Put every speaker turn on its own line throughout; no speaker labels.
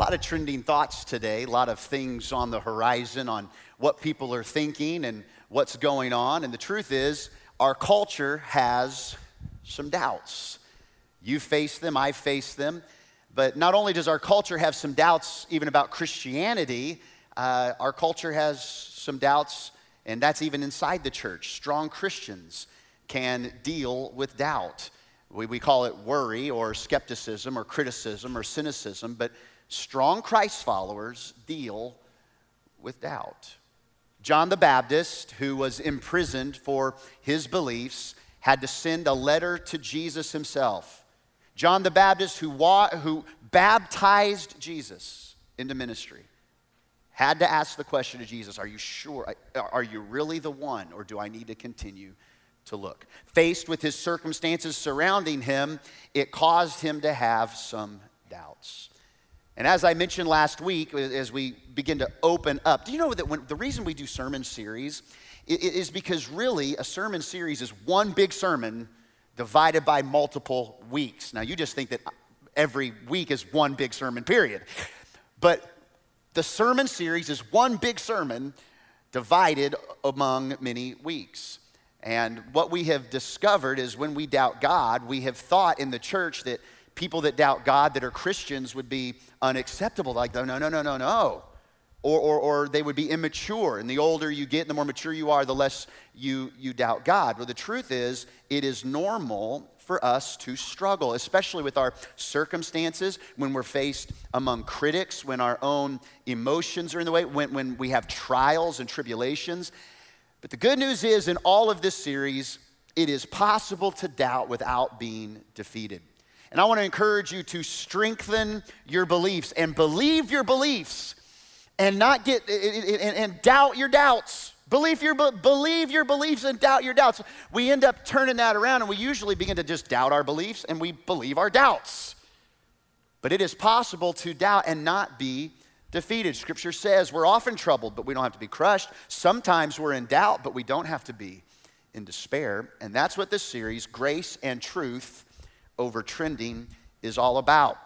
A lot of trending thoughts today, a lot of things on the horizon on what people are thinking and what's going on. And the truth is, our culture has some doubts. You face them, I face them. But not only does our culture have some doubts even about Christianity, uh, our culture has some doubts, and that's even inside the church. Strong Christians can deal with doubt. We, we call it worry or skepticism or criticism or cynicism, but strong Christ followers deal with doubt. John the Baptist, who was imprisoned for his beliefs, had to send a letter to Jesus himself. John the Baptist, who, wa- who baptized Jesus into ministry, had to ask the question to Jesus Are you sure? Are you really the one, or do I need to continue to look? Faced with his circumstances surrounding him, it caused him to have some doubts. And as I mentioned last week, as we begin to open up, do you know that when, the reason we do sermon series is because really a sermon series is one big sermon divided by multiple weeks. Now, you just think that every week is one big sermon, period. But the sermon series is one big sermon divided among many weeks. And what we have discovered is when we doubt God, we have thought in the church that people that doubt God that are Christians would be unacceptable. Like, no, no, no, no, no. Or, or, or they would be immature. And the older you get, and the more mature you are, the less you, you doubt God. Well, the truth is, it is normal for us to struggle, especially with our circumstances, when we're faced among critics, when our own emotions are in the way, when, when we have trials and tribulations. But the good news is, in all of this series, it is possible to doubt without being defeated. And I want to encourage you to strengthen your beliefs and believe your beliefs and not get and, doubt your doubts. Believe your, believe your beliefs and doubt your doubts. We end up turning that around and we usually begin to just doubt our beliefs and we believe our doubts. But it is possible to doubt and not be defeated. Scripture says we're often troubled, but we don't have to be crushed. Sometimes we're in doubt, but we don't have to be in despair. And that's what this series, Grace and Truth Over Trending, is all about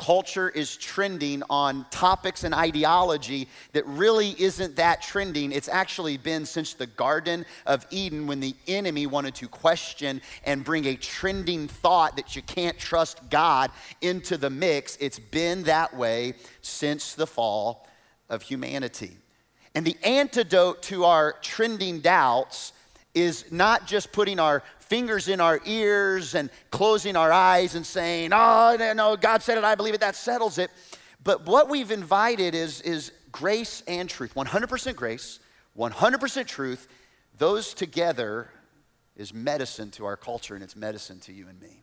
culture is trending on topics and ideology that really isn't that trending. It's actually been since the Garden of Eden when the enemy wanted to question and bring a trending thought that you can't trust God into the mix. It's been that way since the fall of humanity. And the antidote to our trending doubts is not just putting our fingers in our ears and closing our eyes and saying, Oh, no, God said it, I believe it, that settles it. But what we've invited is, is grace and truth 100% grace, 100% truth. Those together is medicine to our culture and it's medicine to you and me.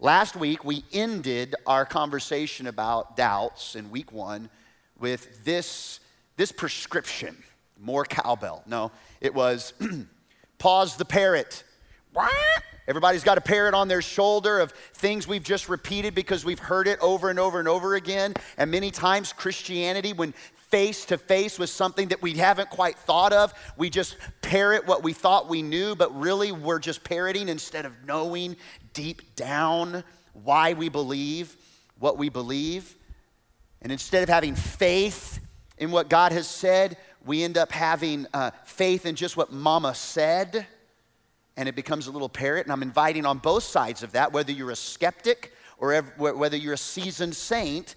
Last week, we ended our conversation about doubts in week one with this, this prescription more cowbell. No, it was pause the parrot Everybody's got a parrot on their shoulder of things we've just repeated because we've heard it over and over and over again. And many times, Christianity, when face to face with something that we haven't quite thought of, we just parrot what we thought we knew, but really we're just parroting instead of knowing deep down why we believe what we believe. And instead of having faith in what God has said, we end up having uh, faith in just what mama said and it becomes a little parrot. And I'm inviting on both sides of that, whether you're a skeptic or whether you're a seasoned saint,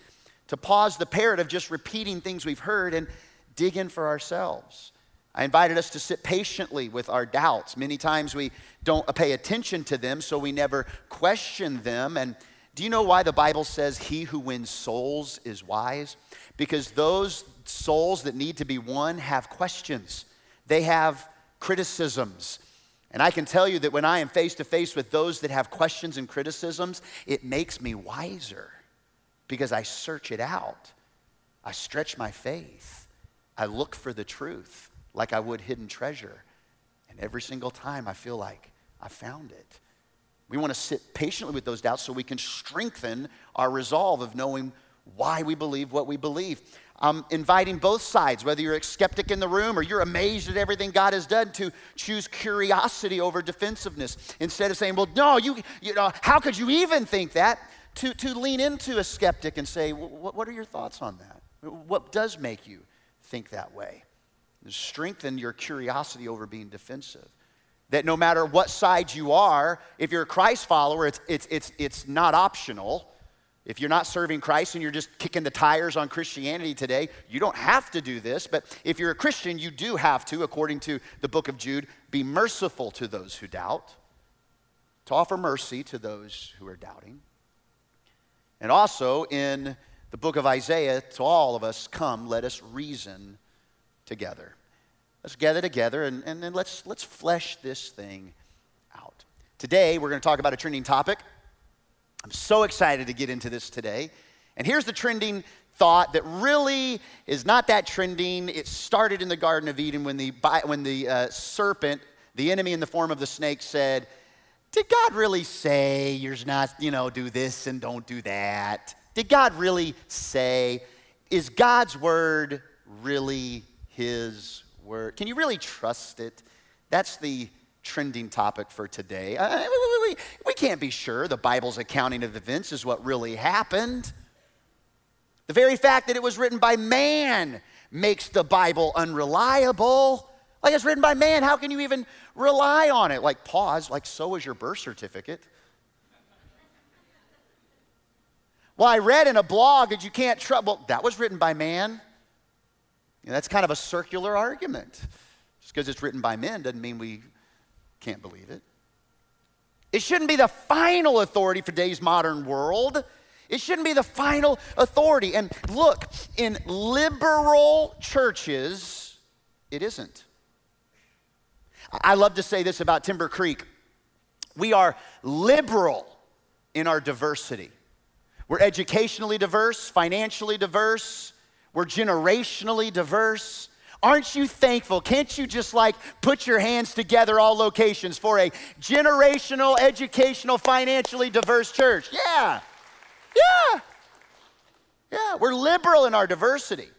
to pause the parrot of just repeating things we've heard and dig in for ourselves. I invited us to sit patiently with our doubts. Many times we don't pay attention to them, so we never question them. And do you know why the Bible says he who wins souls is wise? Because those souls that need to be won have questions, they have criticisms, and I can tell you that when I am face to face with those that have questions and criticisms, it makes me wiser because I search it out. I stretch my faith. I look for the truth like I would hidden treasure. And every single time I feel like I found it. We want to sit patiently with those doubts so we can strengthen our resolve of knowing why we believe what we believe. I'm inviting both sides, whether you're a skeptic in the room or you're amazed at everything God has done, to choose curiosity over defensiveness. Instead of saying, well, no, you, you know, how could you even think that? to, to lean into a skeptic and say, what, are your thoughts on that? What does make you think that way? Strengthen your curiosity over being defensive. That no matter what side you are, if you're a Christ follower, it's, it's, it's, it's not optional. If you're not serving Christ and you're just kicking the tires on Christianity today, you don't have to do this. But if you're a Christian, you do have to, according to the book of Jude, be merciful to those who doubt, to offer mercy to those who are doubting. And also in the book of Isaiah, to all of us, come, let us reason together. Let's gather together and, and, and let's, let's flesh this thing out. Today, we're going to talk about a trending topic. I'm so excited to get into this today. And here's the trending thought that really is not that trending. It started in the Garden of Eden when the, when the uh, serpent, the enemy in the form of the snake, said, Did God really say you're not, you know, do this and don't do that? Did God really say? Is God's word really his word? Can you really trust it? That's the trending topic for today. Uh, we, we, we can't be sure the Bible's accounting of events is what really happened. The very fact that it was written by man makes the Bible unreliable. Like it's written by man, how can you even rely on it? Like, pause, like, so is your birth certificate. Well, I read in a blog that you can't trust. Well, that was written by man. You know, that's kind of a circular argument. Just because it's written by men doesn't mean we can't believe it. It shouldn't be the final authority for today's modern world. It shouldn't be the final authority. And look, in liberal churches, it isn't. I love to say this about Timber Creek. We are liberal in our diversity. We're educationally diverse, financially diverse, we're generationally diverse. Aren't you thankful? Can't you just like put your hands together, all locations, for a generational, educational, financially diverse church? Yeah. Yeah. Yeah. We're liberal in our diversity,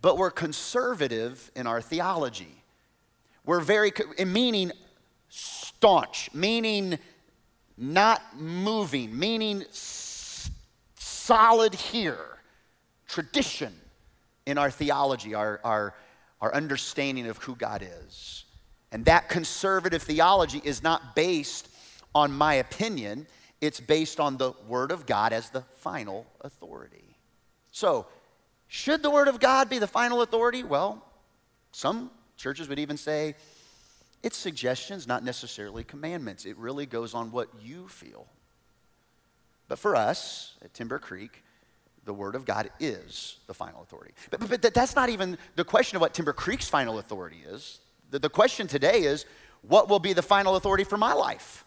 but we're conservative in our theology. We're very, meaning staunch, meaning not moving, meaning solid here, tradition in our theology, our, our, our understanding of who God is. And that conservative theology is not based on my opinion, it's based on the Word of God as the final authority. So, should the Word of God be the final authority? Well, some churches would even say it's suggestions, not necessarily commandments. It really goes on what you feel. But for us at Timber Creek, the Word of God is the final authority. But, but, but, that's not even the question of what Timber Creek's final authority is. The, the question today is what will be the final authority for my life?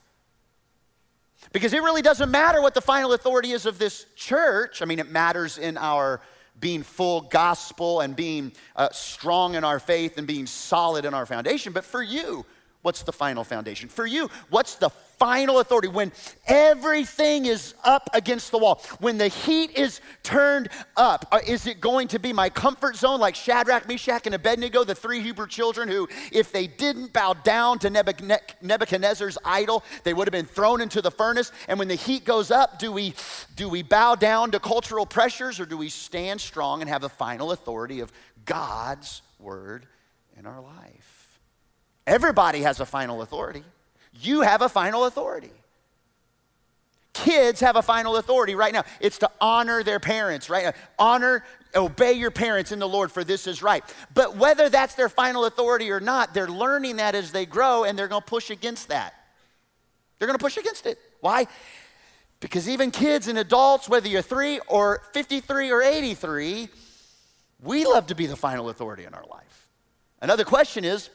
Because it really doesn't matter what the final authority is of this church. I mean, it matters in our being full gospel and being uh, strong in our faith and being solid in our foundation. But for you, what's the final foundation? For you, what's the final authority, when everything is up against the wall, when the heat is turned up, uh, is it going to be my comfort zone like Shadrach, Meshach, and Abednego, the three Hebrew children who, if they didn't bow down to Nebuchadnezzar's idol, they would have been thrown into the furnace? And when the heat goes up, do we, do we bow down to cultural pressures or do we stand strong and have the final authority of God's word in our life? Everybody has a final authority you have a final authority. Kids have a final authority right now. It's to honor their parents, right? Honor, obey your parents in the Lord, for this is right. But whether that's their final authority or not, they're learning that as they grow and they're going to push against that. They're going to push against it. Why? Because even kids and adults, whether you're three or 53 or 83, we love to be the final authority in our life. Another question is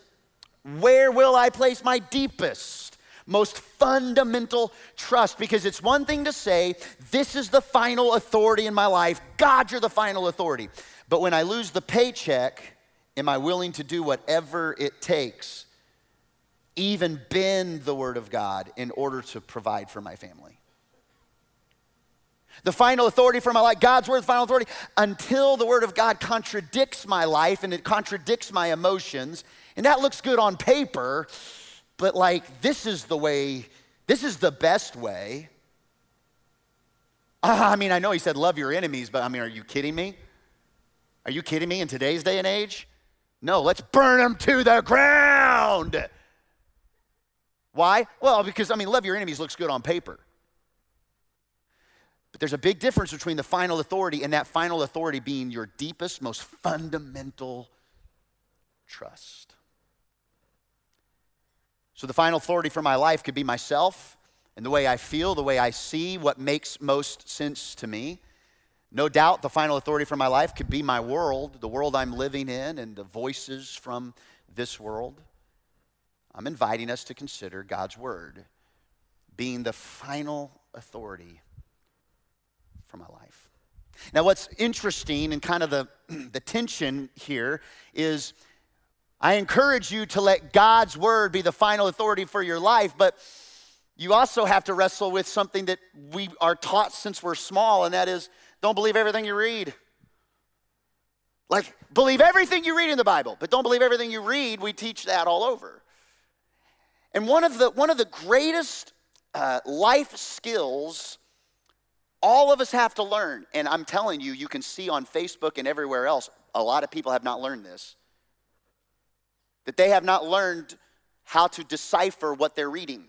where will I place my deepest? most fundamental trust because it's one thing to say, This is the final authority in my life. God, you're the final authority. But when I lose the paycheck, am I willing to do whatever it takes, even bend the word of God in order to provide for my family? The final authority for my life, God's word, the final authority, until the word of God contradicts my life and it contradicts my emotions. And that looks good on paper, but like, this is the way, this is the best way. I mean, I know he said love your enemies, but I mean, are you kidding me? Are you kidding me in today's day and age? No, let's burn them to the ground. Why? Well, because, I mean, love your enemies looks good on paper. But there's a big difference between the final authority and that final authority being your deepest, most fundamental trust. So the final authority for my life could be myself and the way I feel, the way I see, what makes most sense to me. No doubt the final authority for my life could be my world, the world I'm living in, and the voices from this world. I'm inviting us to consider God's word being the final authority for my life. Now, what's interesting and kind of the, the tension here is I encourage you to let God's word be the final authority for your life, but you also have to wrestle with something that we are taught since we're small, and that is don't believe everything you read. Like, believe everything you read in the Bible, but don't believe everything you read. We teach that all over. And one of the, one of the greatest uh, life skills all of us have to learn, and I'm telling you, you can see on Facebook and everywhere else, a lot of people have not learned this. That they have not learned how to decipher what they're reading,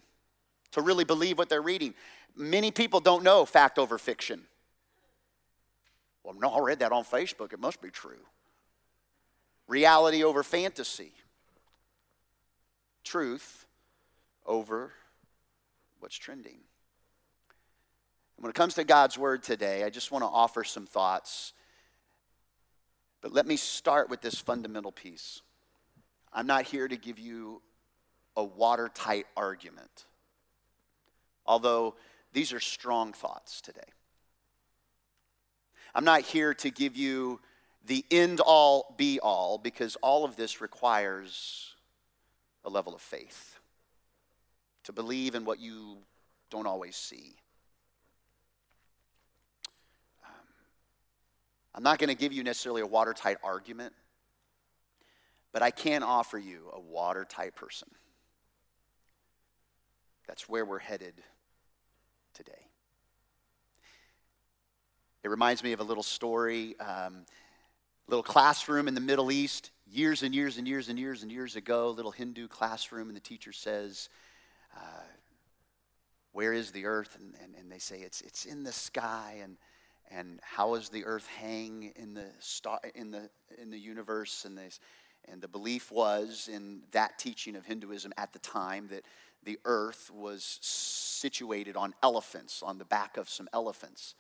to really believe what they're reading. Many people don't know fact over fiction. Well, no, I read that on Facebook. It must be true. Reality over fantasy. Truth over what's trending. When it comes to God's word today, I just want to offer some thoughts. But let me start with this fundamental piece. I'm not here to give you a watertight argument, although these are strong thoughts today. I'm not here to give you the end all be all because all of this requires a level of faith to believe in what you don't always see. Um, I'm not going to give you necessarily a watertight argument, but I can't offer you a watertight person. That's where we're headed today. It reminds me of a little story, um, little classroom in the Middle East, years and years and years and years and years ago, little Hindu classroom, and the teacher says, uh, Where is the earth? And, and, and they say, it's, it's in the sky. And, and how does the earth hang in the, star, in the, in the universe? And, they, and the belief was in that teaching of Hinduism at the time that the earth was situated on elephants, on the back of some elephants.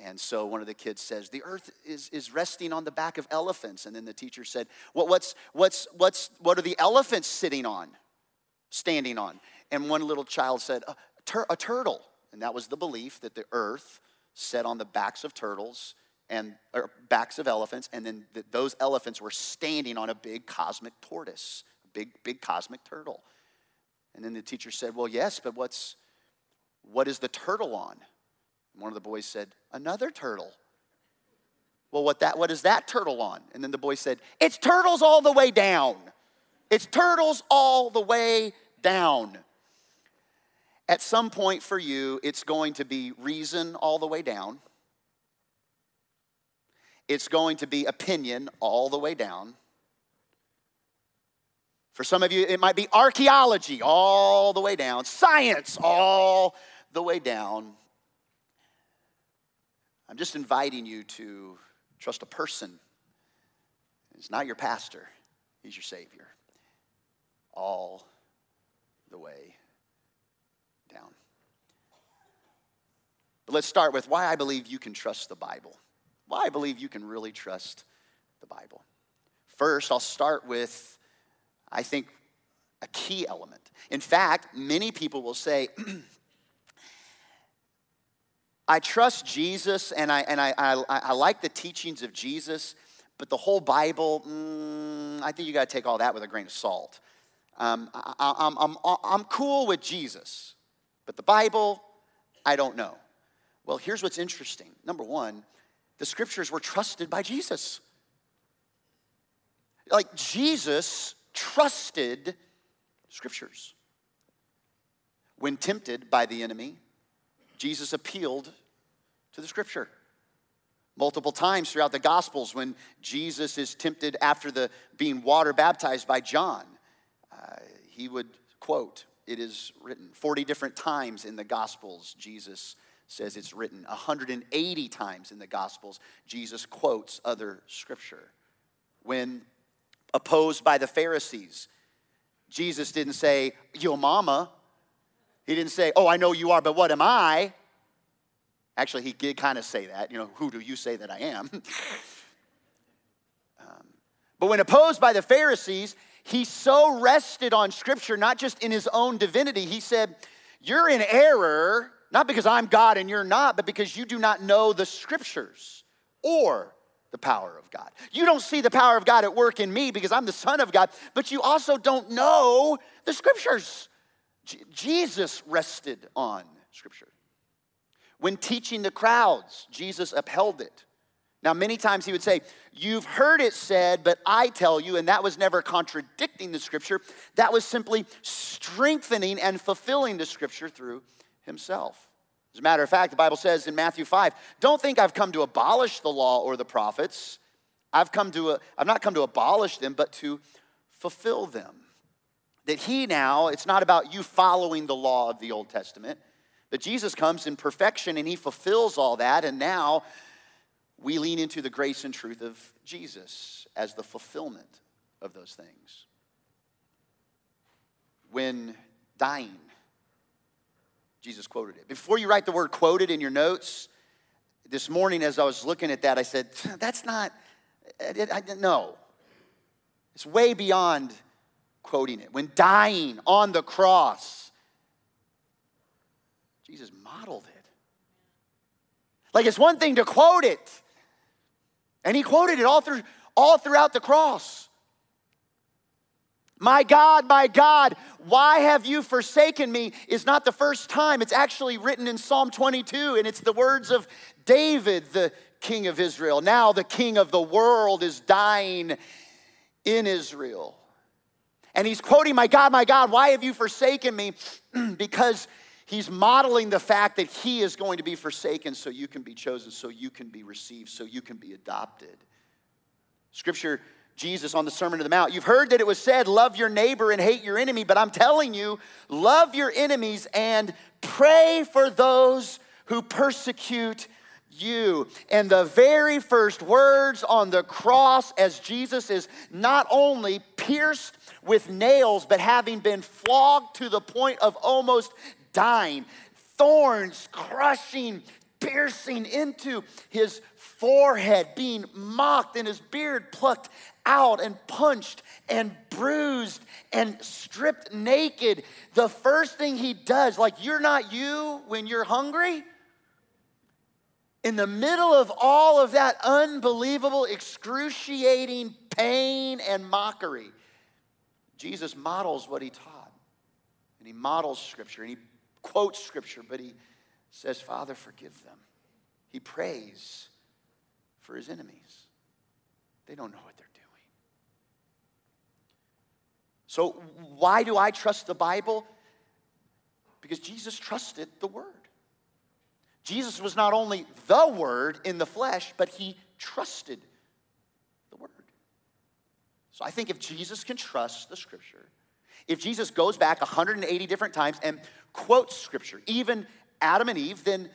And so one of the kids says, The earth is, is resting on the back of elephants. And then the teacher said, well, what's, what's, what's, What are the elephants sitting on, standing on? And one little child said, A, tur- a turtle. And that was the belief that the earth sat on the backs of turtles and or backs of elephants, and then the, those elephants were standing on a big cosmic tortoise, a big, big cosmic turtle. And then the teacher said, Well, yes, but what's what is the turtle on? And one of the boys said, Another turtle. Well, what, that, what is that turtle on? And then the boy said, It's turtles all the way down. It's turtles all the way down. At some point for you, it's going to be reason all the way down. It's going to be opinion all the way down. For some of you, it might be archaeology all the way down, science all the way down. I'm just inviting you to trust a person. He's not your pastor, he's your Savior. All the way down. But let's start with why I believe you can trust the Bible. Why I believe you can really trust the Bible. First, I'll start with, I think, a key element. In fact, many people will say, I trust Jesus and I, and I, I, I like the teachings of Jesus, but the whole Bible, mm, I think you got to take all that with a grain of salt. Um, I, I'm, I'm, I'm cool with Jesus, but the Bible, I don't know. Well, here's what's interesting. Number one, the scriptures were trusted by Jesus. Like Jesus trusted scriptures. When tempted by the enemy, Jesus appealed to the scripture. Multiple times throughout the Gospels, when Jesus is tempted after the being water baptized by John, uh, he would quote, It is written. 40 different times in the Gospels, Jesus says it's written. 180 times in the Gospels, Jesus quotes other scripture. When opposed by the Pharisees, Jesus didn't say, Yo, mama. He didn't say, Oh, I know you are, but what am I? Actually, he did kind of say that. You know, who do you say that I am? um, but when opposed by the Pharisees, he so rested on Scripture, not just in his own divinity. He said, You're in error, not because I'm God and you're not, but because you do not know the Scriptures or the power of God. You don't see the power of God at work in me because I'm the Son of God, but you also don't know the Scriptures. J- Jesus rested on Scripture. When teaching the crowds, Jesus upheld it. Now, many times he would say, You've heard it said, but I tell you, and that was never contradicting the scripture. That was simply strengthening and fulfilling the scripture through himself. As a matter of fact, the Bible says in Matthew 5, Don't think I've come to abolish the law or the prophets. I've, come to, I've not come to abolish them, but to fulfill them. That he now, it's not about you following the law of the Old Testament. But Jesus comes in perfection and he fulfills all that, and now we lean into the grace and truth of Jesus as the fulfillment of those things. When dying, Jesus quoted it. Before you write the word quoted in your notes, this morning as I was looking at that, I said, that's not, I, I didn't. It's way beyond quoting it. When dying on the cross, Jesus modeled it. Like it's one thing to quote it, and he quoted it all through all throughout the cross. My God, my God, why have you forsaken me? is not the first time. It's actually written in Psalm 22, and it's the words of David, the king of Israel. Now the king of the world is dying in Israel. And he's quoting, My God, my God, why have you forsaken me? because He's modeling the fact that he is going to be forsaken so you can be chosen, so you can be received, so you can be adopted. Scripture, Jesus on the Sermon on the Mount, you've heard that it was said, Love your neighbor and hate your enemy, but I'm telling you, love your enemies and pray for those who persecute you. And the very first words on the cross as Jesus is not only pierced with nails, but having been flogged to the point of almost dying, thorns crushing, piercing into his forehead, being mocked, and his beard plucked out and punched and bruised and stripped naked. The first thing he does, like you're not you when you're hungry. In the middle of all of that unbelievable, excruciating pain and mockery, Jesus models what he taught. And he models scripture and he quotes scripture, but he says, Father, forgive them. He prays for his enemies. They don't know what they're doing. So, why do I trust the Bible? Because Jesus trusted the Word. Jesus was not only the Word in the flesh, but he trusted the Word. So, I think if Jesus can trust the Scripture, if Jesus goes back 180 different times and quotes scripture, even Adam and Eve, then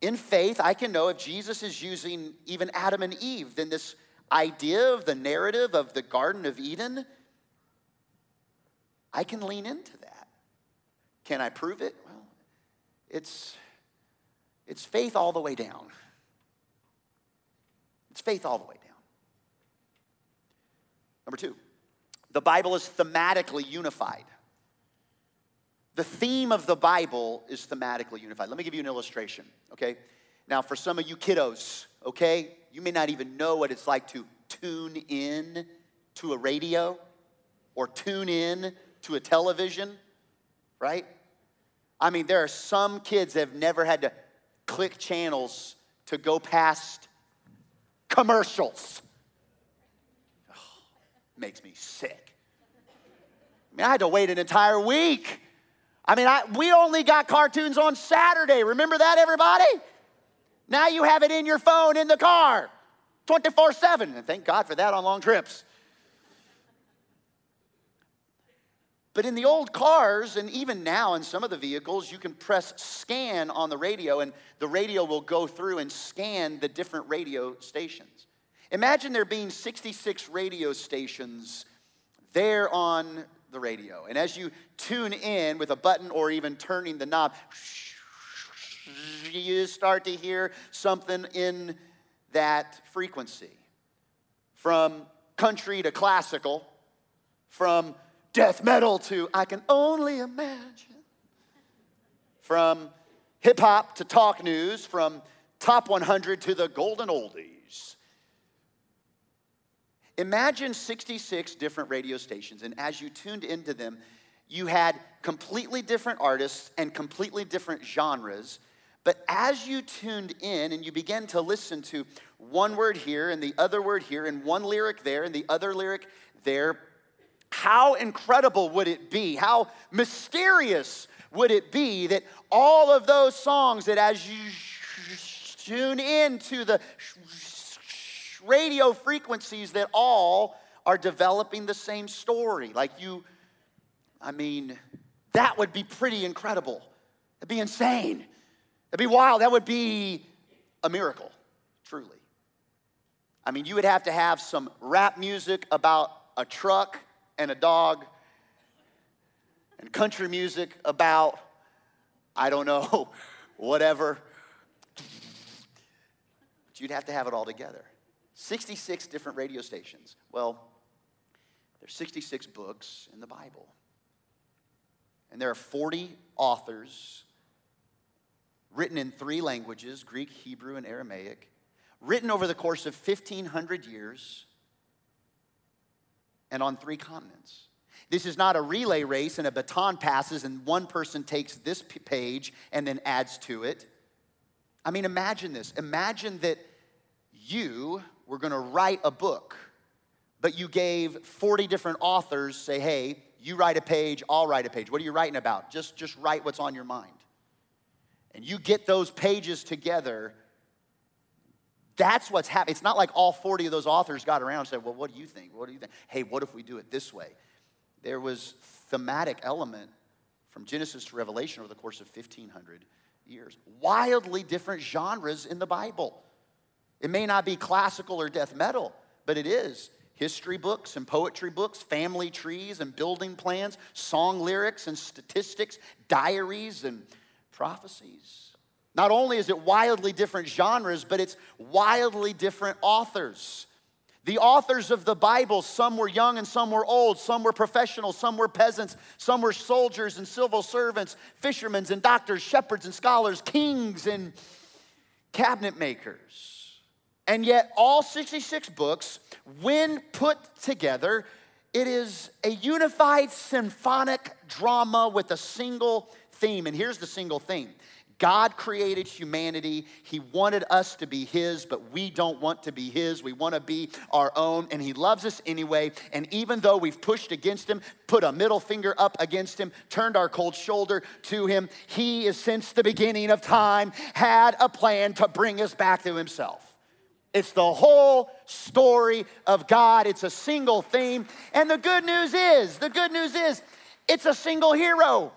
in faith, I can know if Jesus is using even Adam and Eve, then this idea of the narrative of the Garden of Eden, I can lean into that. Can I prove it? Well, it's, it's faith all the way down. It's faith all the way down. Number two, the Bible is thematically unified. The theme of the Bible is thematically unified. Let me give you an illustration, okay? Now, for some of you kiddos, okay, you may not even know what it's like to tune in to a radio or tune in to a television, right? I mean, there are some kids that have never had to click channels to go past commercials. Oh, makes me sick. I mean, I had to wait an entire week. I mean, I, we only got cartoons on Saturday. Remember that, everybody? Now you have it in your phone in the car 24 7. And thank God for that on long trips. But in the old cars, and even now in some of the vehicles, you can press scan on the radio, and the radio will go through and scan the different radio stations. Imagine there being 66 radio stations there on the radio. And as you tune in with a button or even turning the knob, you start to hear something in that frequency. From country to classical, from death metal to I can only imagine. From hip hop to talk news, from top 100 to the golden oldies. Imagine 66 different radio stations, and as you tuned into them, you had completely different artists and completely different genres. But as you tuned in and you began to listen to one word here and the other word here, and one lyric there and the other lyric there, how incredible would it be? How mysterious would it be that all of those songs that as you tune into the radio frequencies that all are developing the same story? Like you, I mean, that would be pretty incredible. It'd be insane. It'd be wild. That would be a miracle, truly. I mean, you would have to have some rap music about a truck and a dog, and country music about, I don't know, whatever. But you'd have to have it all together. 66 different radio stations. Well, there's 66 books in the Bible. And there are 40 authors written in three languages Greek, Hebrew, and Aramaic, written over the course of 1,500 years and on three continents. This is not a relay race and a baton passes and one person takes this page and then adds to it. I mean, imagine this. Imagine that you were to write a book, but you gave 40 different authors, say, hey, you write a page, I'll write a page. What are you writing about? Just, just write what's on your mind. And you get those pages together that's what's happening. It's not like all 40 of those authors got around and said, Well, what do you think? What do you think? Hey, what if we do it this way? There was thematic element from Genesis to Revelation over the course of 1,500 years. Wildly different genres in the Bible. It may not be classical or death metal, but it is history books and poetry books, family trees and building plans, song lyrics and statistics, diaries and prophecies. Not only is it wildly different genres, but it's wildly different authors. The authors of the Bible, some were young and some were old, some were professionals, some were peasants, some were soldiers and civil servants, fishermen and doctors, shepherds and scholars, kings and cabinet makers. And yet, all 66 books, when put together, it is a unified symphonic drama with a single theme. And here's the single theme God created humanity. He wanted us to be His, but we don't want to be His. We want to be our own, and He loves us anyway. And even though we've pushed against Him, put a middle finger up against Him, turned our cold shoulder to Him, He has since the beginning of time had a plan to bring us back to Himself. It's the whole story of God. It's a single theme. And the good news is, the good news is, it's a single hero.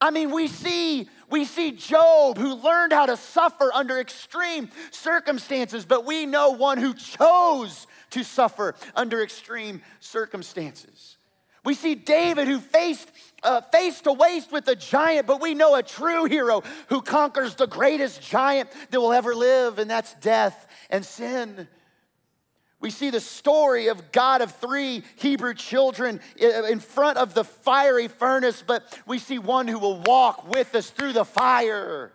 I mean, we see we see Job who learned how to suffer under extreme circumstances, but we know one who chose to suffer under extreme circumstances. We see David who faced uh, face to waist with a giant, but we know a true hero who conquers the greatest giant that will ever live, and that's death and sin. We see the story of God of three Hebrew children in front of the fiery furnace, but we see one who will walk with us through the fire.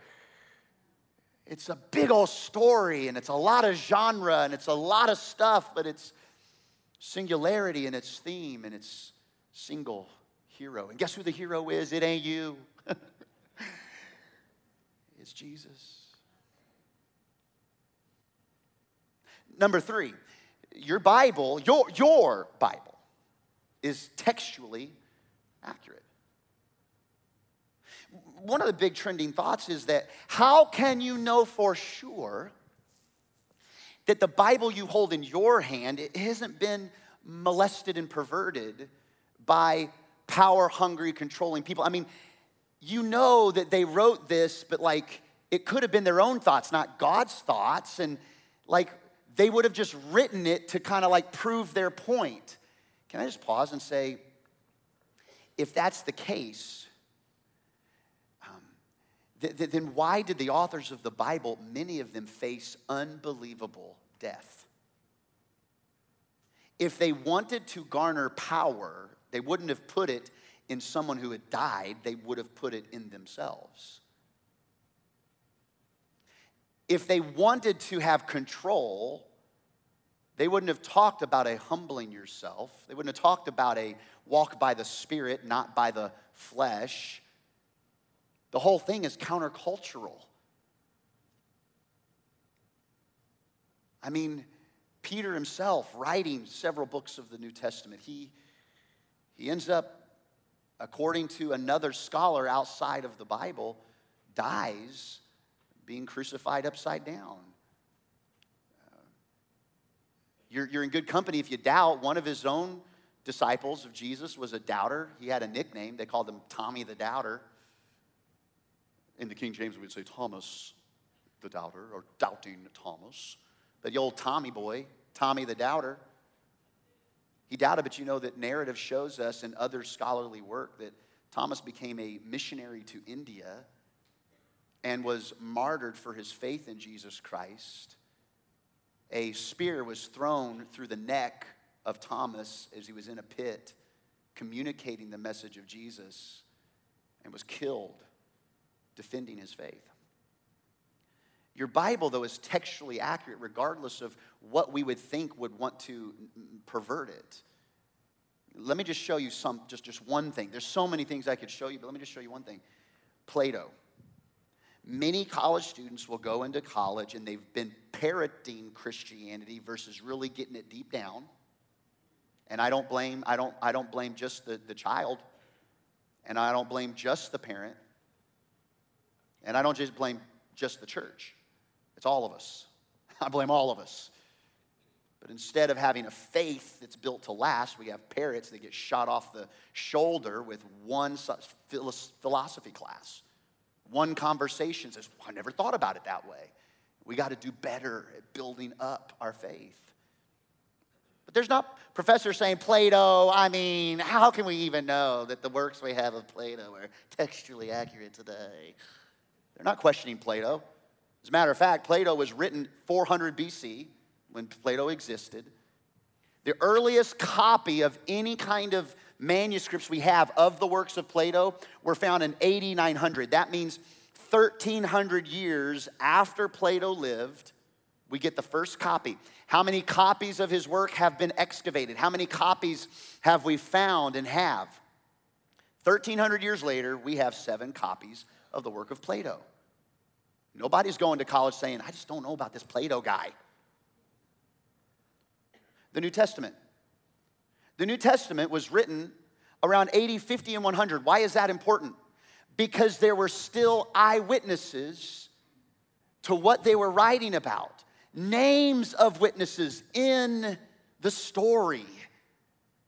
It's a big old story, and it's a lot of genre, and it's a lot of stuff, but it's singularity in its theme, and it's single hero. And guess who the hero is? It ain't you, it's Jesus. Number three, your Bible, your, your Bible, is textually accurate. one of the big trending thoughts is that how can you know for sure that the Bible you hold in your hand it hasn't been molested and perverted by power hungry, controlling people? I mean, you know that they wrote this, but like it could have been their own thoughts, not God's thoughts. And like they would have just written it to kind of like prove their point. Can I just pause and say, if that's the case, um, th- th- then why did the authors of the Bible, many of them, face unbelievable death? If they wanted to garner power, they wouldn't have put it in someone who had died, they would have put it in themselves. If they wanted to have control, they wouldn't have talked about a humbling yourself. They wouldn't have talked about a walk by the Spirit, not by the flesh. The whole thing is countercultural. I mean, Peter himself, writing several books of the New Testament, he, he ends up, according to another scholar outside of the Bible, dies being crucified upside down. Uh, you're, you're in good company if you doubt. One of his own disciples of Jesus was a doubter. He had a nickname. They called him Tommy the Doubter. In the King James, we'd say Thomas the Doubter or Doubting Thomas. But the old Tommy boy, Tommy the Doubter, he doubted, but you know that narrative shows us in other scholarly work that Thomas became a missionary to India and was martyred for his faith in Jesus Christ a spear was thrown through the neck of Thomas as he was in a pit communicating the message of Jesus and was killed defending his faith. Your Bible, though, is textually accurate regardless of what we would think would want to pervert it. Let me just show you some, just, just one thing. There's so many things I could show you, but let me just show you one thing. Plato. Many college students will go into college and they've been parroting Christianity versus really getting it deep down. And I don't blame, I don't, I don't blame just the, the child, and I don't blame just the parent, and I don't just blame just the church. It's all of us. I blame all of us. But instead of having a faith that's built to last, we have parrots that get shot off the shoulder with one philosophy class. One conversation says, I never thought about it that way. We got to do better at building up our faith. But there's not professors saying Plato, I mean, how can we even know that the works we have of Plato are textually accurate today? They're not questioning Plato. As a matter of fact, Plato was written 400 BC when Plato existed. The earliest copy of any kind of manuscripts we have of the works of Plato were found in 8900. That means 1300 years after Plato lived, we get the first copy. How many copies of his work have been excavated? How many copies have we found and have? 1300 years later, we have seven copies of the work of Plato. Nobody's going to college saying, I just don't know about this Plato guy. The New Testament. The New Testament was written around 80, 50, and 100. Why is that important? Because there were still eyewitnesses to what they were writing about, names of witnesses in the story,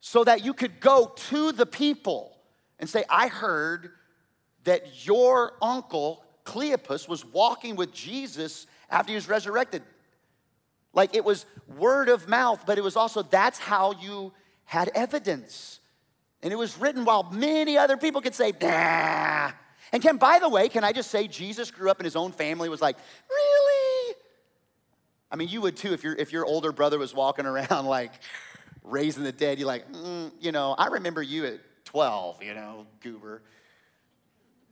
so that you could go to the people and say, I heard that your uncle Cleopas was walking with Jesus after he was resurrected. Like it was word of mouth, but it was also that's how you had evidence. And it was written while many other people could say, nah. And can, by the way, can I just say Jesus grew up in his own family, was like, really? I mean, you would too if, your if your older brother was walking around like raising the dead. You're like, mm, you know, I remember you at 12, you know, goober.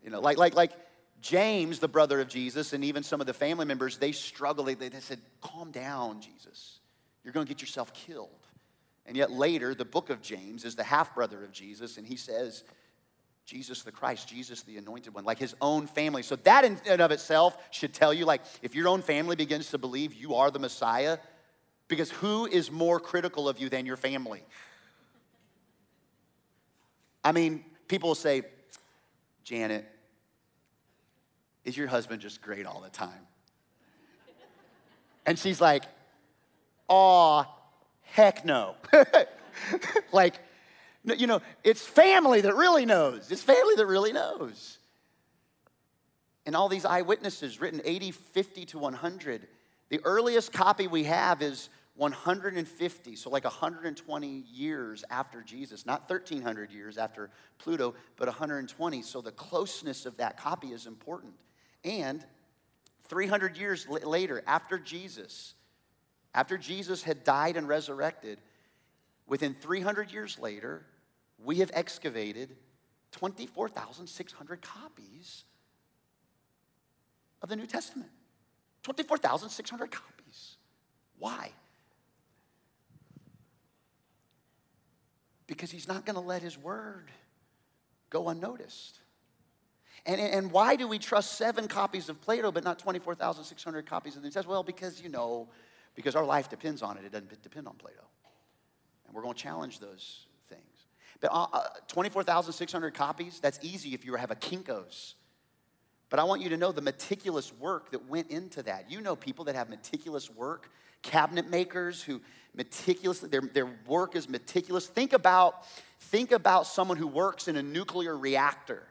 You know, like, like, like James, the brother of Jesus, and even some of the family members, they struggled. They, they said, calm down, Jesus. You're going to get yourself killed. And yet later, the book of James is the half brother of Jesus, and he says, Jesus the Christ, Jesus the anointed one, like his own family. So that in and of itself should tell you, like, if your own family begins to believe you are the Messiah, because who is more critical of you than your family? I mean, people say, Janet, Is your husband just great all the time? And she's like, Aw, heck no. like, you know, it's family that really knows. It's family that really knows. And all these eyewitnesses written 80, 50 to 100. The earliest copy we have is 150, so like 120 years after Jesus, not 1300 years after Pluto, but 120. So the closeness of that copy is important. And 300 years later, after Jesus, after Jesus had died and resurrected, within 300 years later, we have excavated 24,600 copies of the New Testament. 24,600 copies. Why? Because he's not going to let his word go unnoticed. And, and why do we trust seven copies of Plato but not 24,600 copies of the New Testament? Well, because you know, because our life depends on it. It doesn't depend on Plato. And we're going to challenge those things. But uh, uh, 24,600 copies, that's easy if you have a Kinko's. But I want you to know the meticulous work that went into that. You know people that have meticulous work, cabinet makers who meticulously, their, their work is meticulous. Think about, think about someone who works in a nuclear reactor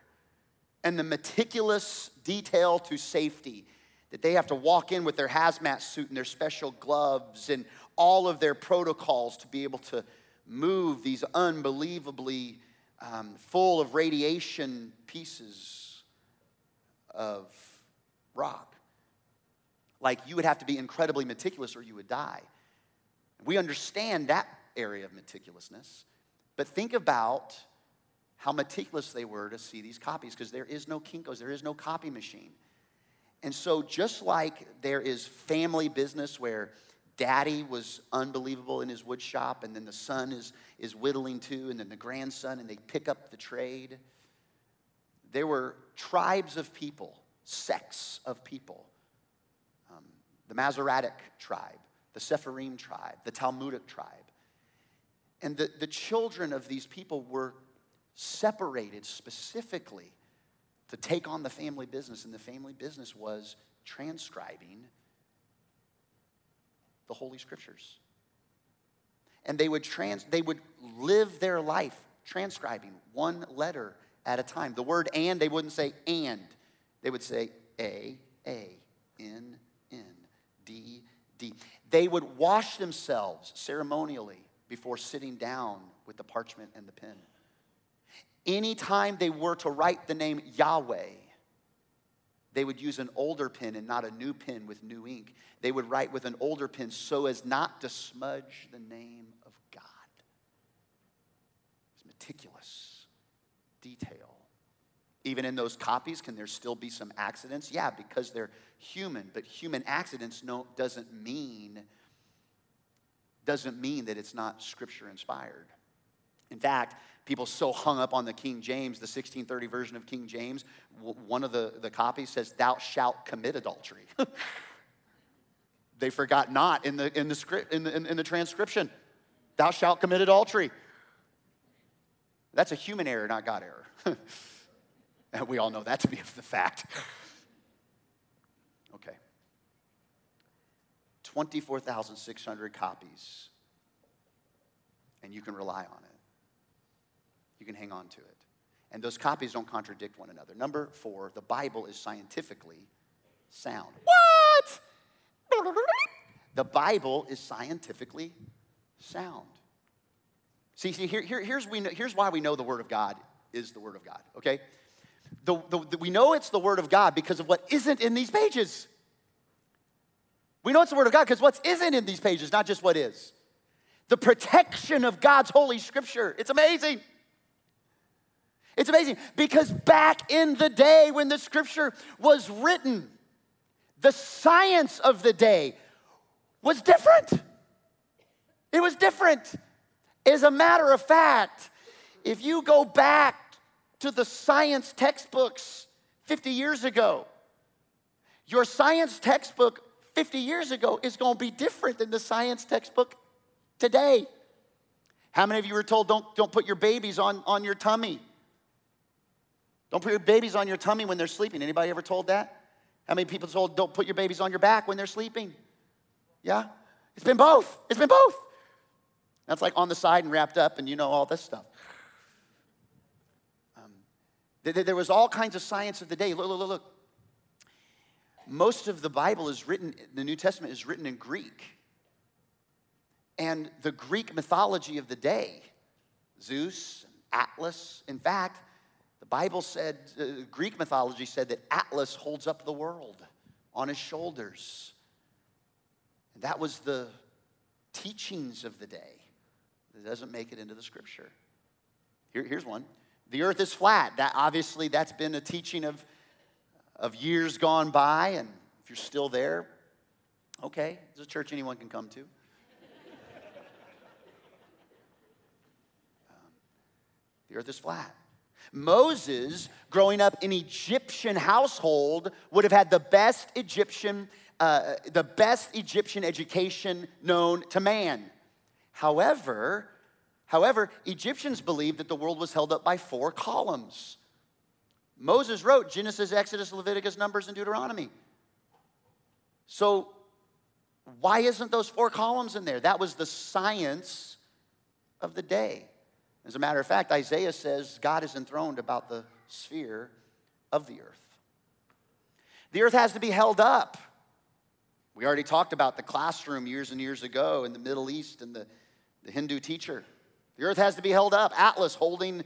and the meticulous detail to safety that they have to walk in with their hazmat suit and their special gloves and all of their protocols to be able to move these unbelievably um, full of radiation pieces of rock. Like you would have to be incredibly meticulous or you would die. We understand that area of meticulousness, but think about how meticulous they were to see these copies because there is no Kinko's, there is no copy machine. And so, just like there is family business where daddy was unbelievable in his wood shop, and then the son is, is whittling too, and then the grandson, and they pick up the trade there were tribes of people, sects of people. Um, the Masoretic tribe, the Sopherim tribe, the Talmudic tribe. And the, the children of these people were separated specifically to take on the family business, and the family business was transcribing the Holy Scriptures. And they would, trans, they would live their life transcribing one letter at a time. The word and, they wouldn't say and. They would say A, A, N, N, D, D. They would wash themselves ceremonially before sitting down with the parchment and the pen. Anytime they were to write the name Yahweh, they would use an older pen and not a new pen with new ink. They would write with an older pen so as not to smudge the name of God. It's meticulous detail. Even in those copies, can there still be some accidents? Yeah, because they're human, but human accidents no, doesn't mean doesn't mean that it's not scripture inspired. In fact, people so hung up on the King James, the 1630 version of King James, one of the, the copies says, Thou shalt commit adultery. they forgot not in the, in the script in the, in, in the transcription. Thou shalt commit adultery. That's a human error, not God error. and we all know that to be the fact. okay. 24,600 copies, and you can rely on it. You can hang on to it. And those copies don't contradict one another. Number four, the Bible is scientifically sound. What? The Bible is scientifically sound. See, see here, here, here's, we know, here's why we know the Word of God is the Word of God, okay? The, the, the, we know it's the Word of God because of what isn't in these pages. We know it's the Word of God because what isn't in these pages, not just what is. The protection of God's Holy Scripture. It's amazing. It's amazing because back in the day when the Scripture was written, the science of the day was different. It was different. As a matter of fact, if you go back to the science textbooks 50 years ago, your science textbook 50 years ago is going to be different than the science textbook today. How many of you were told don't, don't put your babies on, on your tummy? Don't put your babies on your tummy when they're sleeping. Anybody ever told that? How many people told don't put your babies on your back when they're sleeping? Yeah? It's been both. It's been both. That's like on the side and wrapped up, and you know all this stuff. Um, there was all kinds of science of the day. Look, look, look, look. Most of the Bible is written, the New Testament is written in Greek. And the Greek mythology of the day, Zeus, Atlas, in fact, Bible said, uh, Greek mythology said that Atlas holds up the world on his shoulders. And that was the teachings of the day. It doesn't make it into the scripture. Here, here's one. The earth is flat. That obviously that's been a teaching of, of years gone by, and if you're still there, okay, it's a church anyone can come to. um, the earth is flat. Moses, growing up in Egyptian household, would have had the best Egyptian, uh, the best Egyptian education known to man. However, however, Egyptians believed that the world was held up by four columns. Moses wrote Genesis, Exodus, Leviticus, Numbers, and Deuteronomy. So, why isn't those four columns in there? That was the science of the day. As a matter of fact, Isaiah says God is enthroned about the sphere of the earth. The earth has to be held up. We already talked about the classroom years and years ago in the Middle East and the the Hindu teacher. The earth has to be held up. Atlas holding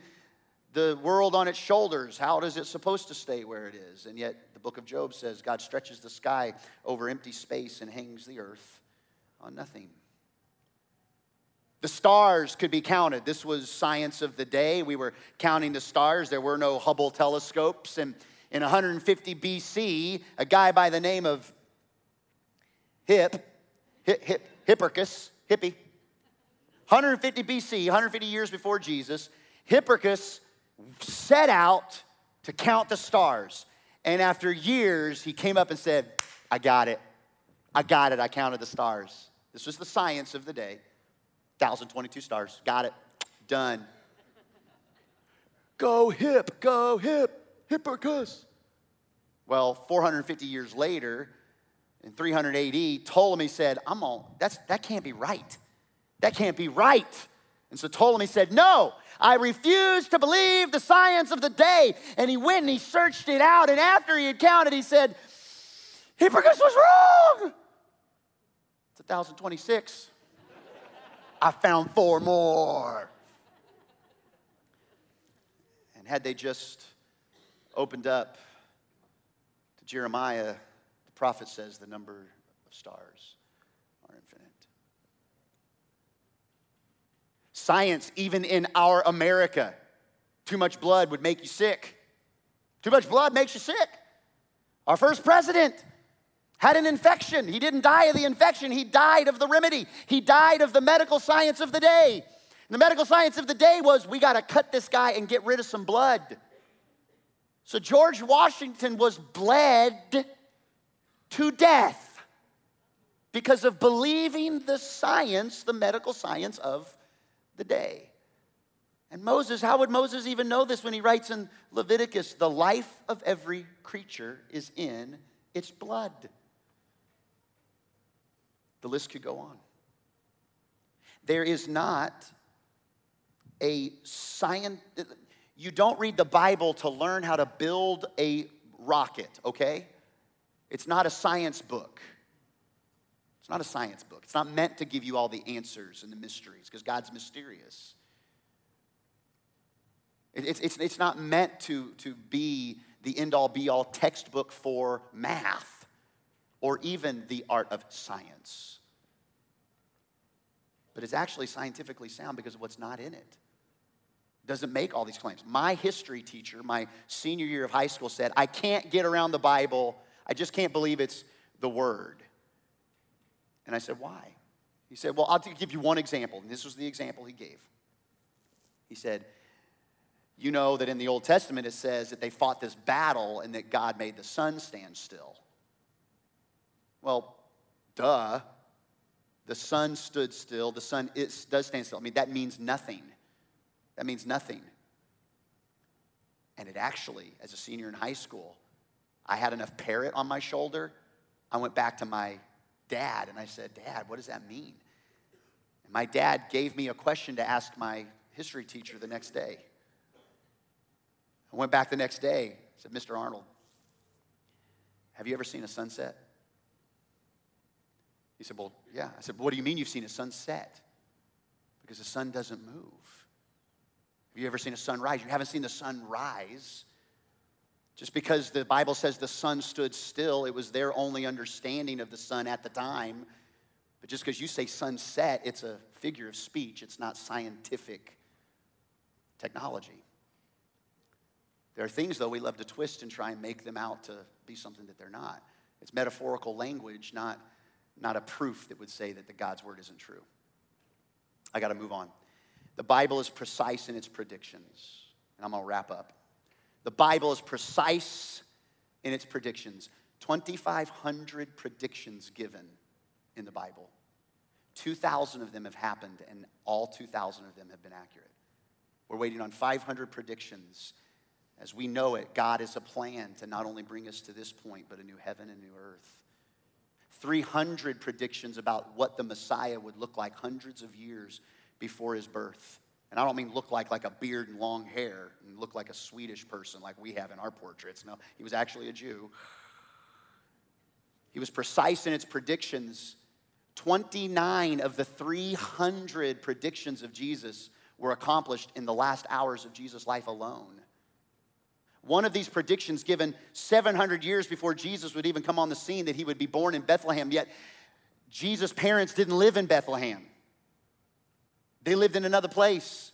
the world on its shoulders. How is it supposed to stay where it is? And yet, the book of Job says God stretches the sky over empty space and hangs the earth on nothing. The stars could be counted. This was science of the day. We were counting the stars. There were no Hubble telescopes. And in 150 BC, a guy by the name of Hip, Hip, Hip Hipparchus, Hippie, 150 BC, 150 years before Jesus, Hipparchus set out to count the stars. And after years, he came up and said, I got it. I got it. I counted the stars. This was the science of the day. 1,022 stars. Got it. Done. Go hip, go hip, Hipparchus. Well, 450 years later, in 300 AD, Ptolemy said, I'm on, that's, that can't be right. That can't be right. And so Ptolemy said, No, I refuse to believe the science of the day. And he went and he searched it out. And after he had counted, he said, Hipparchus was wrong. It's 1026. I found four more. And had they just opened up to Jeremiah, the prophet says the number of stars are infinite. Science, even in our America, too much blood would make you sick. Too much blood makes you sick. Our first president had an infection. He didn't die of the infection, he died of the remedy. He died of the medical science of the day. And the medical science of the day was we got to cut this guy and get rid of some blood. So George Washington was bled to death because of believing the science, the medical science of the day. And Moses, how would Moses even know this when he writes in Leviticus, the life of every creature is in its blood? The list could go on. There is not a science, you don't read the Bible to learn how to build a rocket, okay? It's not a science book. It's not a science book. It's not meant to give you all the answers and the mysteries because God's mysterious. It's, it's, it's not meant to, to be the end all be all textbook for math or even the art of science. But it's actually scientifically sound because of what's not in it. Doesn't make all these claims. My history teacher, my senior year of high school, said, I can't get around the Bible. I just can't believe it's the Word. And I said, Why? He said, Well, I'll give you one example. And this was the example he gave. He said, You know that in the Old Testament it says that they fought this battle and that God made the sun stand still. Well, duh. The sun stood still. The sun is, does stand still. I mean, that means nothing. That means nothing. And it actually, as a senior in high school, I had enough parrot on my shoulder. I went back to my dad and I said, Dad, what does that mean? And my dad gave me a question to ask my history teacher the next day. I went back the next day, said, Mr. Arnold, have you ever seen a sunset? He said, Well, yeah. I said, What do you mean you've seen a sunset? Because the sun doesn't move. Have you ever seen a sunrise? You haven't seen the sun rise. Just because the Bible says the sun stood still, it was their only understanding of the sun at the time. But just because you say sunset, it's a figure of speech, it's not scientific technology. There are things, though, we love to twist and try and make them out to be something that they're not. It's metaphorical language, not, not a proof that would say that the God's word isn't true. I got to move on. The Bible is precise in its predictions. And I'm going to wrap up. The Bible is precise in its predictions. 2,500 predictions given in the Bible. 2,000 of them have happened, and all 2,000 of them have been accurate. We're waiting on 500 predictions. As we know it, God has a plan to not only bring us to this point, but a new heaven and new earth. 300 predictions about what the Messiah would look like hundreds of years before his birth. And I don't mean look like like a beard and long hair and look like a Swedish person like we have in our portraits. No, he was actually a Jew. He was precise in its predictions. 29 of the 300 predictions of Jesus were accomplished in the last hours of Jesus' life alone. One of these predictions given 700 years before Jesus would even come on the scene that he would be born in Bethlehem, yet Jesus' parents didn't live in Bethlehem. They lived in another place.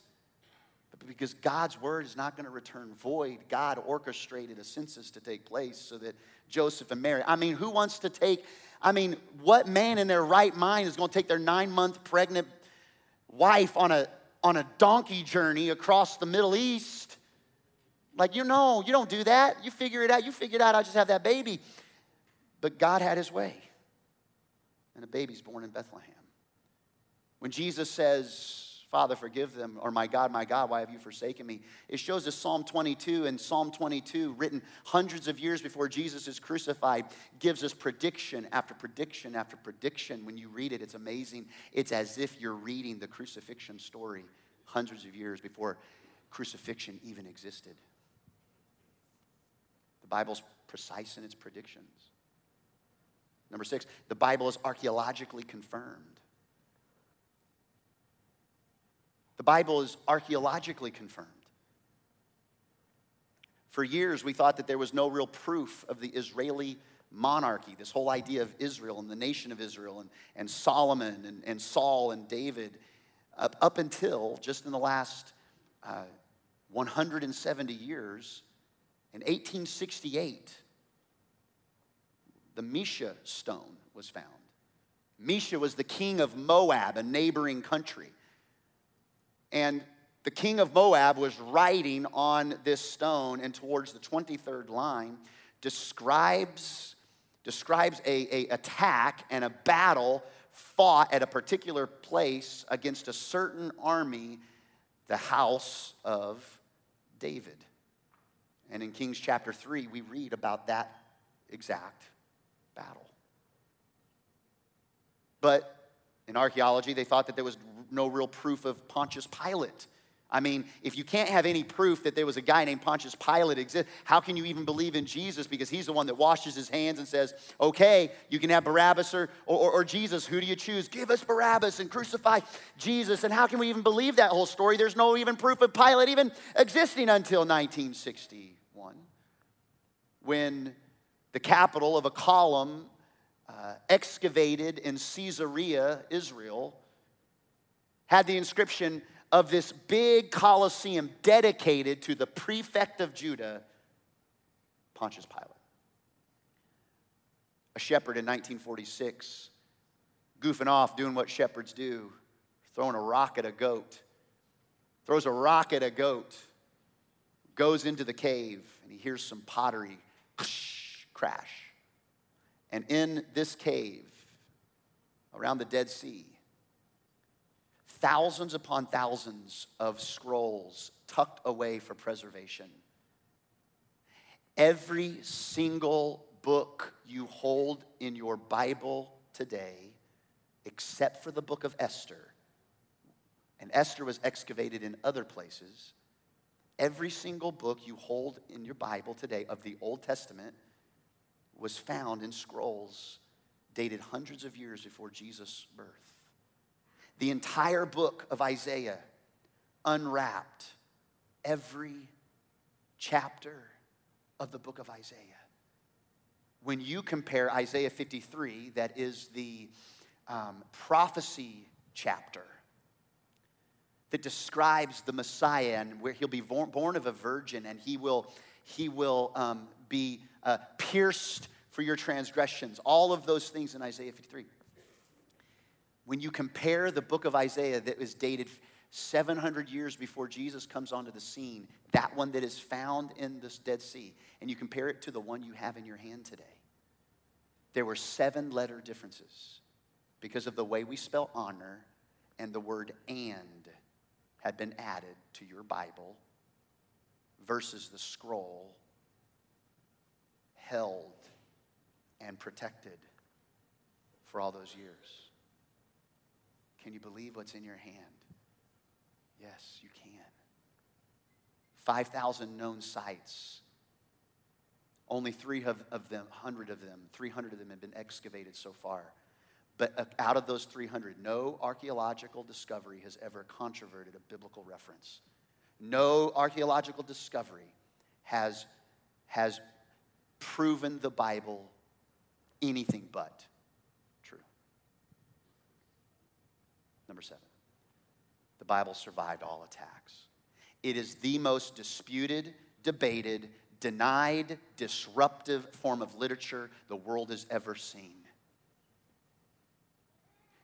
But because God's word is not going to return void, God orchestrated a census to take place so that Joseph and Mary, I mean, who wants to take, I mean, what man in their right mind is going to take their nine month pregnant wife on a, on a donkey journey across the Middle East? Like, you know, you don't do that. You figure it out. You figure it out. I'll just have that baby. But God had his way. And a baby's born in Bethlehem. When Jesus says, Father, forgive them, or my God, my God, why have you forsaken me? It shows us Psalm 22, and Psalm 22, written hundreds of years before Jesus is crucified, gives us prediction after prediction after prediction. When you read it, it's amazing. It's as if you're reading the crucifixion story hundreds of years before crucifixion even existed. The Bible's precise in its predictions. Number six, the Bible is archaeologically confirmed. The Bible is archaeologically confirmed. For years, we thought that there was no real proof of the Israeli monarchy, this whole idea of Israel and the nation of Israel and, and Solomon and, and Saul and David, up, up until just in the last uh, 170 years. In 1868, the Mesha stone was found. Mesha was the king of Moab, a neighboring country. And the king of Moab was writing on this stone, and towards the 23rd line, describes, describes a, a attack and a battle fought at a particular place against a certain army, the house of David. And in Kings chapter 3, we read about that exact battle. But in archaeology, they thought that there was no real proof of Pontius Pilate. I mean, if you can't have any proof that there was a guy named Pontius Pilate exist, how can you even believe in Jesus? Because he's the one that washes his hands and says, okay, you can have Barabbas or, or, or, Jesus. Who do you choose? Give us Barabbas and crucify Jesus. And how can we even believe that whole story? There's no even proof of Pilate even existing until 1961, when the capital of a column uh, excavated in Caesarea, Israel, had the inscription of this big Colosseum dedicated to the prefect of Judah, Pontius Pilate. A shepherd in 1946, goofing off, doing what shepherds do, throwing a rock at a goat, throws a rock at a goat, goes into the cave, and he hears some pottery crash. And in this cave, around the Dead Sea, thousands upon thousands of scrolls tucked away for preservation. Every single book you hold in your Bible today, except for the book of Esther, and Esther was excavated in other places, every single book you hold in your Bible today of the Old Testament was found in scrolls dated hundreds of years before Jesus' birth. The entire book of Isaiah, unwrapped, every chapter of the book of Isaiah. When you compare Isaiah 53, that is the um, prophecy chapter that describes the Messiah and where he'll be born, of a virgin and he will, he will um, be uh, pierced for your transgressions. All of those things in Isaiah 53. When you compare the book of Isaiah that was dated 700 years before Jesus comes onto the scene, that one that is found in this Dead Sea, and you compare it to the one you have in your hand today, there were seven letter differences because of the way we spell honor and the word and had been added to your Bible versus the scroll held and protected for all those years. Can you believe what's in your hand? Yes, you can. 5,000 known sites. Only three of, of them, 100 of them, 300 of them have been excavated so far. But out of those 300, no archaeological discovery has ever controverted a biblical reference. No archaeological discovery has, has proven the Bible anything but true. Number seven, the Bible survived all attacks. It is the most disputed, debated, denied, disruptive form of literature the world has ever seen.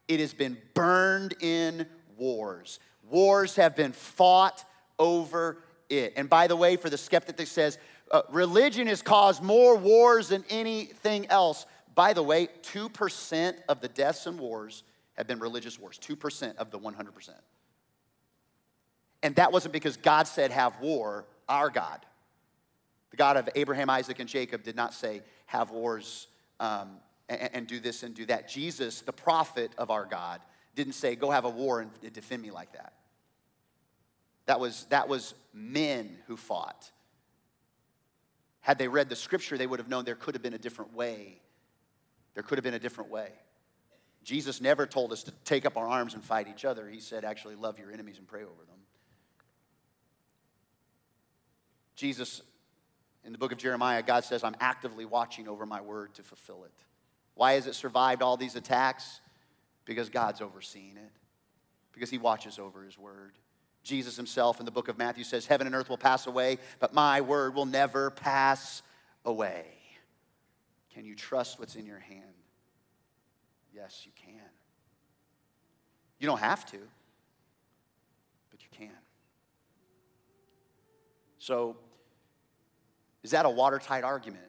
It has been burned in wars. Wars have been fought over it. And by the way, for the skeptic that says uh, religion has caused more wars than anything else, by the way, 2% of the deaths in wars have been religious wars, 2% of the 100%. And that wasn't because God said, have war, our God. The God of Abraham, Isaac, and Jacob did not say, have wars um, and, and, do this and do that. Jesus, the prophet of our God, didn't say, go have a war and defend me like that. That was, that was men who fought. Had they read the scripture, they would have known there could have been a different way there could have been a different way. Jesus never told us to take up our arms and fight each other. He said, actually, love your enemies and pray over them. Jesus, in the book of Jeremiah, God says, I'm actively watching over my word to fulfill it. Why has it survived all these attacks? Because God's overseeing it, because He watches over His word. Jesus Himself in the book of Matthew says, Heaven and earth will pass away, but my word will never pass away. Can you trust what's in your hand? Yes, you can. You don't have to, but you can. So, is that a watertight argument?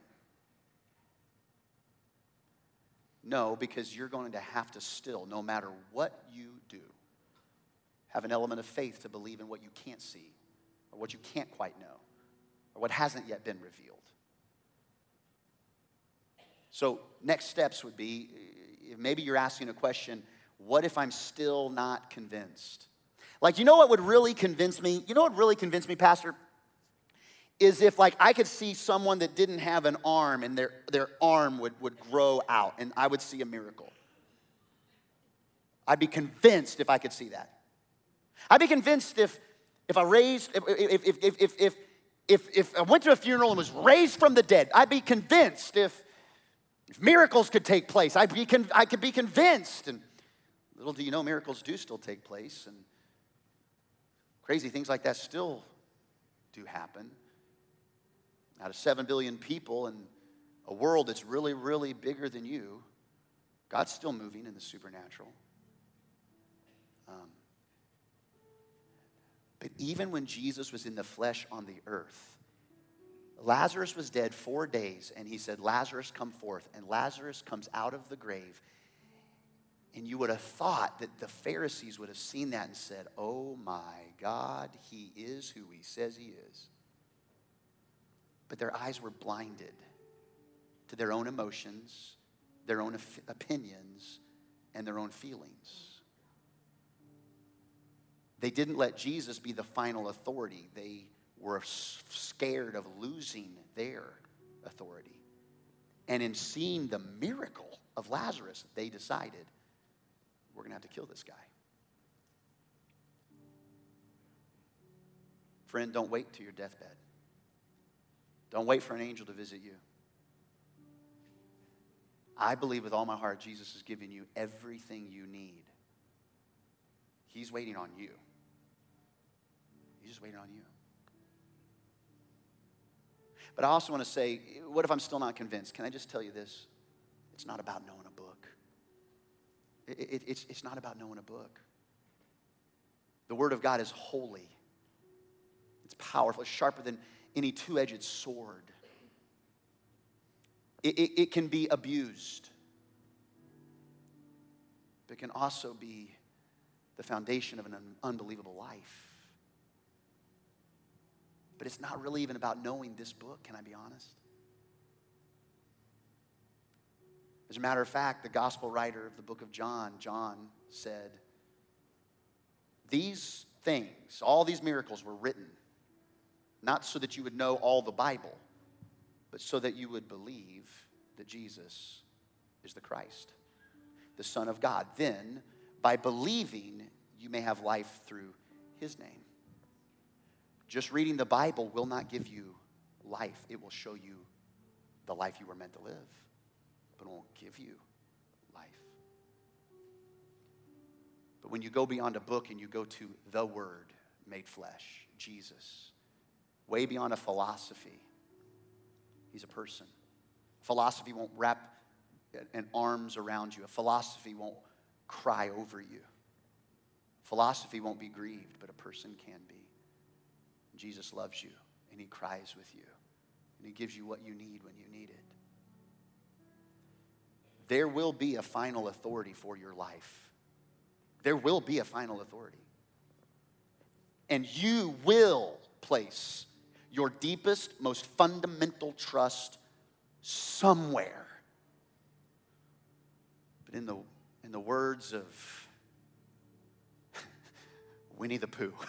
No, because you're going to have to still, no matter what you do, have an element of faith to believe in what you can't see, or what you can't quite know, or what hasn't yet been revealed. So, next steps would be eh, maybe you're asking a question what if I'm still not convinced? Like, you know what would really convince me? You know what really convinced me, Pastor? Is if, like, I could see someone that didn't have an arm and their, their arm would, would grow out and I would see a miracle. I'd be convinced if I could see that. I'd be convinced if, if I raised, if, if, if, if, if, if, if I went to a funeral and was raised from the dead, I'd be convinced if if miracles could take place, I'd be con- I could be convinced. And little do you know, miracles do still take place, and crazy things like that still do happen. Out of 7 billion people and a world that's really, really bigger than you, God's still moving in the supernatural. Um, but even when Jesus was in the flesh on the earth, Lazarus was dead four days, and he said, Lazarus, come forth. And Lazarus comes out of the grave. And you would have thought that the Pharisees would have seen that and said, Oh my God, he is who he says he is. But their eyes were blinded to their own emotions, their own opinions, and their own feelings. They didn't let Jesus be the final authority. They were scared of losing their authority. And in seeing the miracle of Lazarus, they decided, we're going to have to kill this guy. Friend, don't wait till your deathbed. Don't wait for an angel to visit you. I believe with all my heart Jesus is giving you everything you need. He's waiting on you. He's just waiting on you. But I also want to say, what if I'm still not convinced? Can I just tell you this? It's not about knowing a book. It, it, it's, it's not about knowing a book. The Word of God is holy, it's powerful, it's sharper than any two edged sword. It, it, it, can be abused, but can also be the foundation of an unbelievable life. But it's not really even about knowing this book, can I be honest? As a matter of fact, the gospel writer of the book of John, John, said, These things, all these miracles were written not so that you would know all the Bible, but so that you would believe that Jesus is the Christ, the Son of God. Then, by believing, you may have life through his name. Just reading the Bible will not give you life, it will show you the life you were meant to live, but it won't give you life. But when you go beyond a book and you go to the Word made flesh, Jesus, way beyond a philosophy, He's a person. Philosophy won't wrap an arms around you. A philosophy won't cry over you. Philosophy won't be grieved, but a person can be. Jesus loves you and he cries with you and he gives you what you need when you need it. There will be a final authority for your life. There will be a final authority. And you will place your deepest, most fundamental trust somewhere. But in the, in the words of Winnie the Pooh,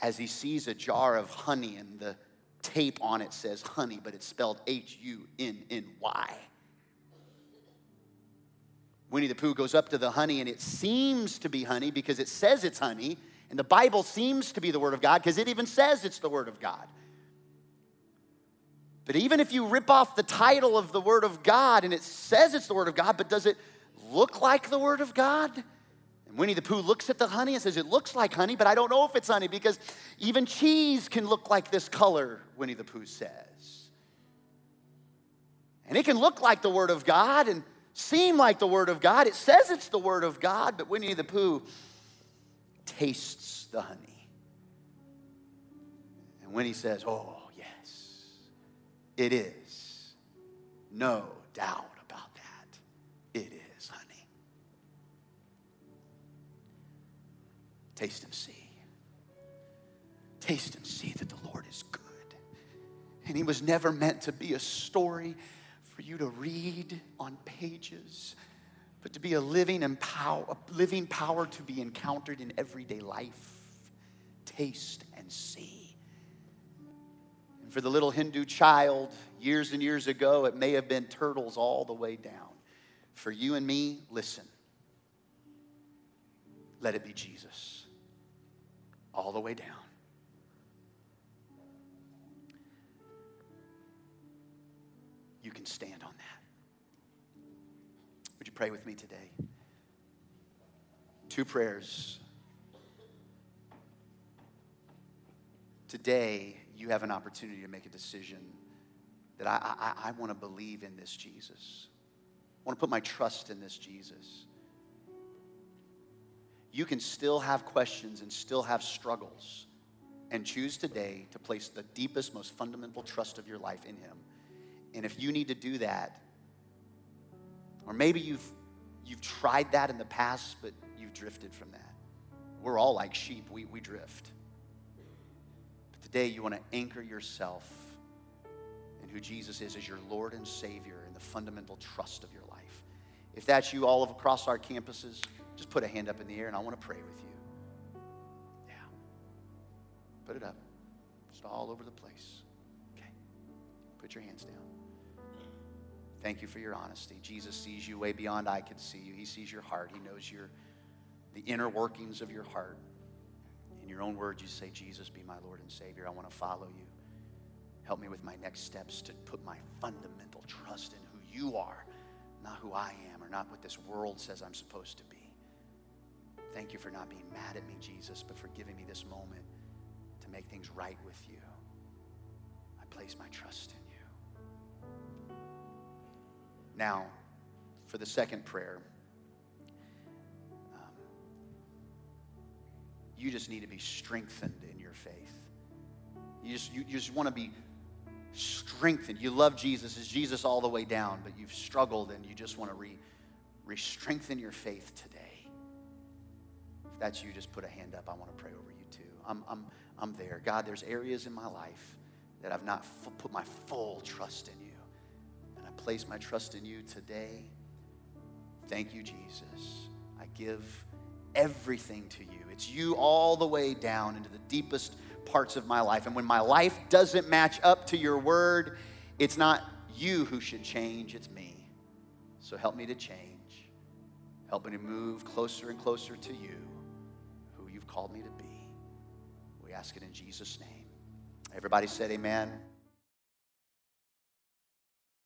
as he sees a jar of honey and the tape on it says honey, but it's spelled H U N N Y. Winnie the Pooh goes up to the honey and it seems to be honey because it says it's honey, and the Bible seems to be the Word of God because it even says it's the Word of God. But even if you rip off the title of the Word of God and it says it's the Word of God, but does it look like the Word of God? And Winnie the Pooh looks at the honey and says, It looks like honey, but I don't know if it's honey because even cheese can look like this color, Winnie the Pooh says. And it can look like the Word of God and seem like the Word of God. It says it's the Word of God, but Winnie the Pooh tastes the honey. And when he says, Oh, yes, it is. No doubt about that. It is. Honey. Taste and see. Taste and see that the Lord is good. And He was never meant to be a story for you to read on pages, but to be a living and power, a living power to be encountered in everyday life. Taste and see. And for the little Hindu child, years and years ago, it may have been turtles all the way down. For you and me, listen. Let it be Jesus all the way down. You can stand on pray with me today? Two prayers. Today, you have an opportunity to make a decision that I, I, I want to believe in this Jesus. I want to put my trust in this Jesus you can still have questions and still have struggles and choose today to place the deepest, most fundamental trust of your life in Him. And if you need to do that, or maybe you've, you've tried that in the past, but you've drifted from that. We're all like sheep, we, we drift. But Today, you want to anchor yourself in who Jesus is as your Lord and Savior and the fundamental trust of your life. If that's you all across our campuses, just put a hand up in the air and I want to pray with you. Yeah. Put it up. Just all over the place. Okay. Put your hands down. Thank you for your honesty. Jesus sees you way beyond I could see you. He sees your heart. He knows your the inner workings of your heart. In your own words, you say, Jesus, be my Lord and Savior. I want to follow you. Help me with my next steps to put my fundamental trust in who you are, not who I am, or not what this world says I'm supposed to be. Thank you for not being mad at me, Jesus, but for giving me this moment to make things right with you. I place my trust in you. Now, for the second prayer, um, you just need to be strengthened in your faith. You just, you, you just want to be strengthened. You love Jesus. Is Jesus all the way down, but you've struggled and you just want to re, re-strengthen your faith today. If that's you, just put a hand up. I want to pray over you too. I'm, I'm, I'm there. God, there's areas in my life that I've not f- put my full trust in you. I place my trust in you today. Thank you, Jesus. I give everything to you. It's you all the way down into the deepest parts of my life. And when my life doesn't match up to your word, it's not you who should change, it's me. So help me to change. Help me to move closer and closer to you, who you've called me to be. We ask it in Jesus' name. Everybody said, Amen.